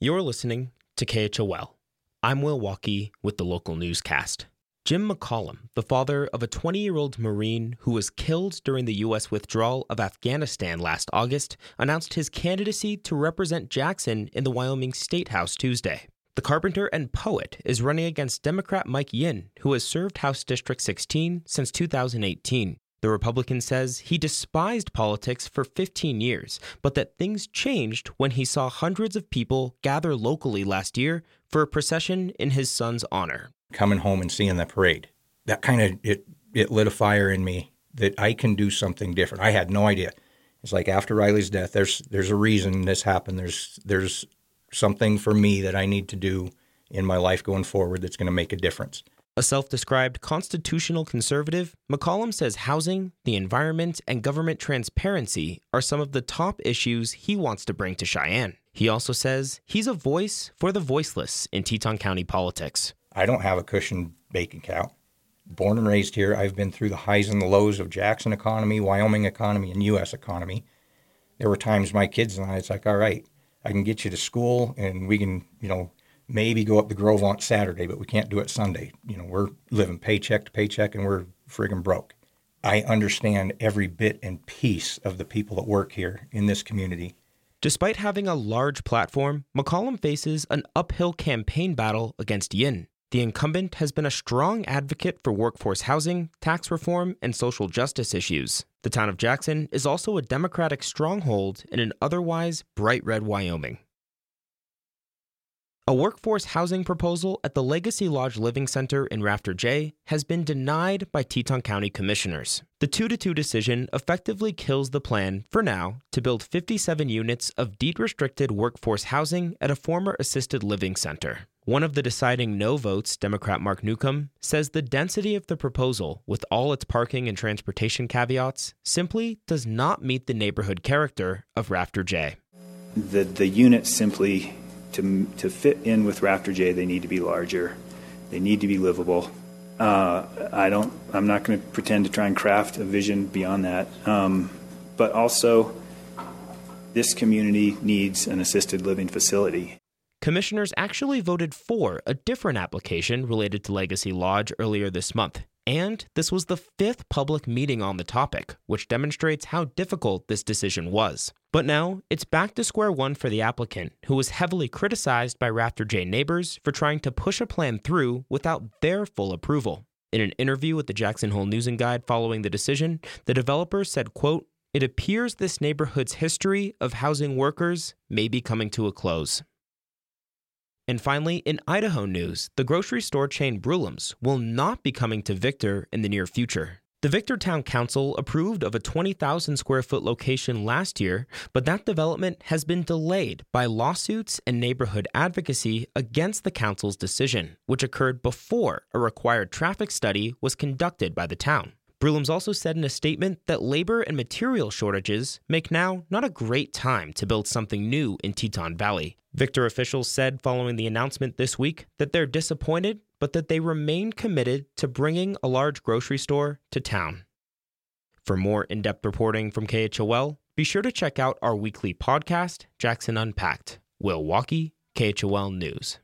You're listening to KHOL. I'm Will Walkey with the local newscast. Jim McCollum, the father of a 20 year old Marine who was killed during the U.S. withdrawal of Afghanistan last August, announced his candidacy to represent Jackson in the Wyoming State House Tuesday. The carpenter and poet is running against Democrat Mike Yin, who has served House District 16 since 2018. The Republican says he despised politics for 15 years, but that things changed when he saw hundreds of people gather locally last year for a procession in his son's honor. Coming home and seeing the parade, that kind of it it lit a fire in me that I can do something different. I had no idea. It's like after Riley's death, there's there's a reason this happened. There's there's something for me that I need to do in my life going forward that's going to make a difference. A self described constitutional conservative, McCollum says housing, the environment, and government transparency are some of the top issues he wants to bring to Cheyenne. He also says he's a voice for the voiceless in Teton County politics. I don't have a cushioned bacon cow. Born and raised here, I've been through the highs and the lows of Jackson economy, Wyoming economy, and U.S. economy. There were times my kids and I, it's like, all right, I can get you to school and we can, you know, maybe go up the Grove on Saturday, but we can't do it Sunday. You know, we're living paycheck to paycheck and we're friggin' broke. I understand every bit and piece of the people that work here in this community. Despite having a large platform, McCollum faces an uphill campaign battle against Yin. The incumbent has been a strong advocate for workforce housing, tax reform, and social justice issues. The town of Jackson is also a Democratic stronghold in an otherwise bright red Wyoming. A workforce housing proposal at the Legacy Lodge Living Center in Rafter J has been denied by Teton County commissioners. The 2 to 2 decision effectively kills the plan, for now, to build 57 units of deed restricted workforce housing at a former assisted living center. One of the deciding no votes, Democrat Mark Newcomb, says the density of the proposal, with all its parking and transportation caveats, simply does not meet the neighborhood character of Rafter J. The, the units simply to, to fit in with Rafter J, they need to be larger. They need to be livable. Uh, I don't. I'm not going to pretend to try and craft a vision beyond that. Um, but also, this community needs an assisted living facility. Commissioners actually voted for a different application related to Legacy Lodge earlier this month. And this was the fifth public meeting on the topic, which demonstrates how difficult this decision was. But now, it's back to square one for the applicant, who was heavily criticized by Rafter J neighbors for trying to push a plan through without their full approval. In an interview with the Jackson Hole News and Guide following the decision, the developer said, quote, it appears this neighborhood's history of housing workers may be coming to a close. And finally, in Idaho news, the grocery store chain Broulim's will not be coming to Victor in the near future. The Victor Town Council approved of a 20,000 square foot location last year, but that development has been delayed by lawsuits and neighborhood advocacy against the council's decision, which occurred before a required traffic study was conducted by the town. Broulim's also said in a statement that labor and material shortages make now not a great time to build something new in Teton Valley. Victor officials said following the announcement this week that they're disappointed, but that they remain committed to bringing a large grocery store to town. For more in depth reporting from KHOL, be sure to check out our weekly podcast, Jackson Unpacked. Will Walkey, KHOL News.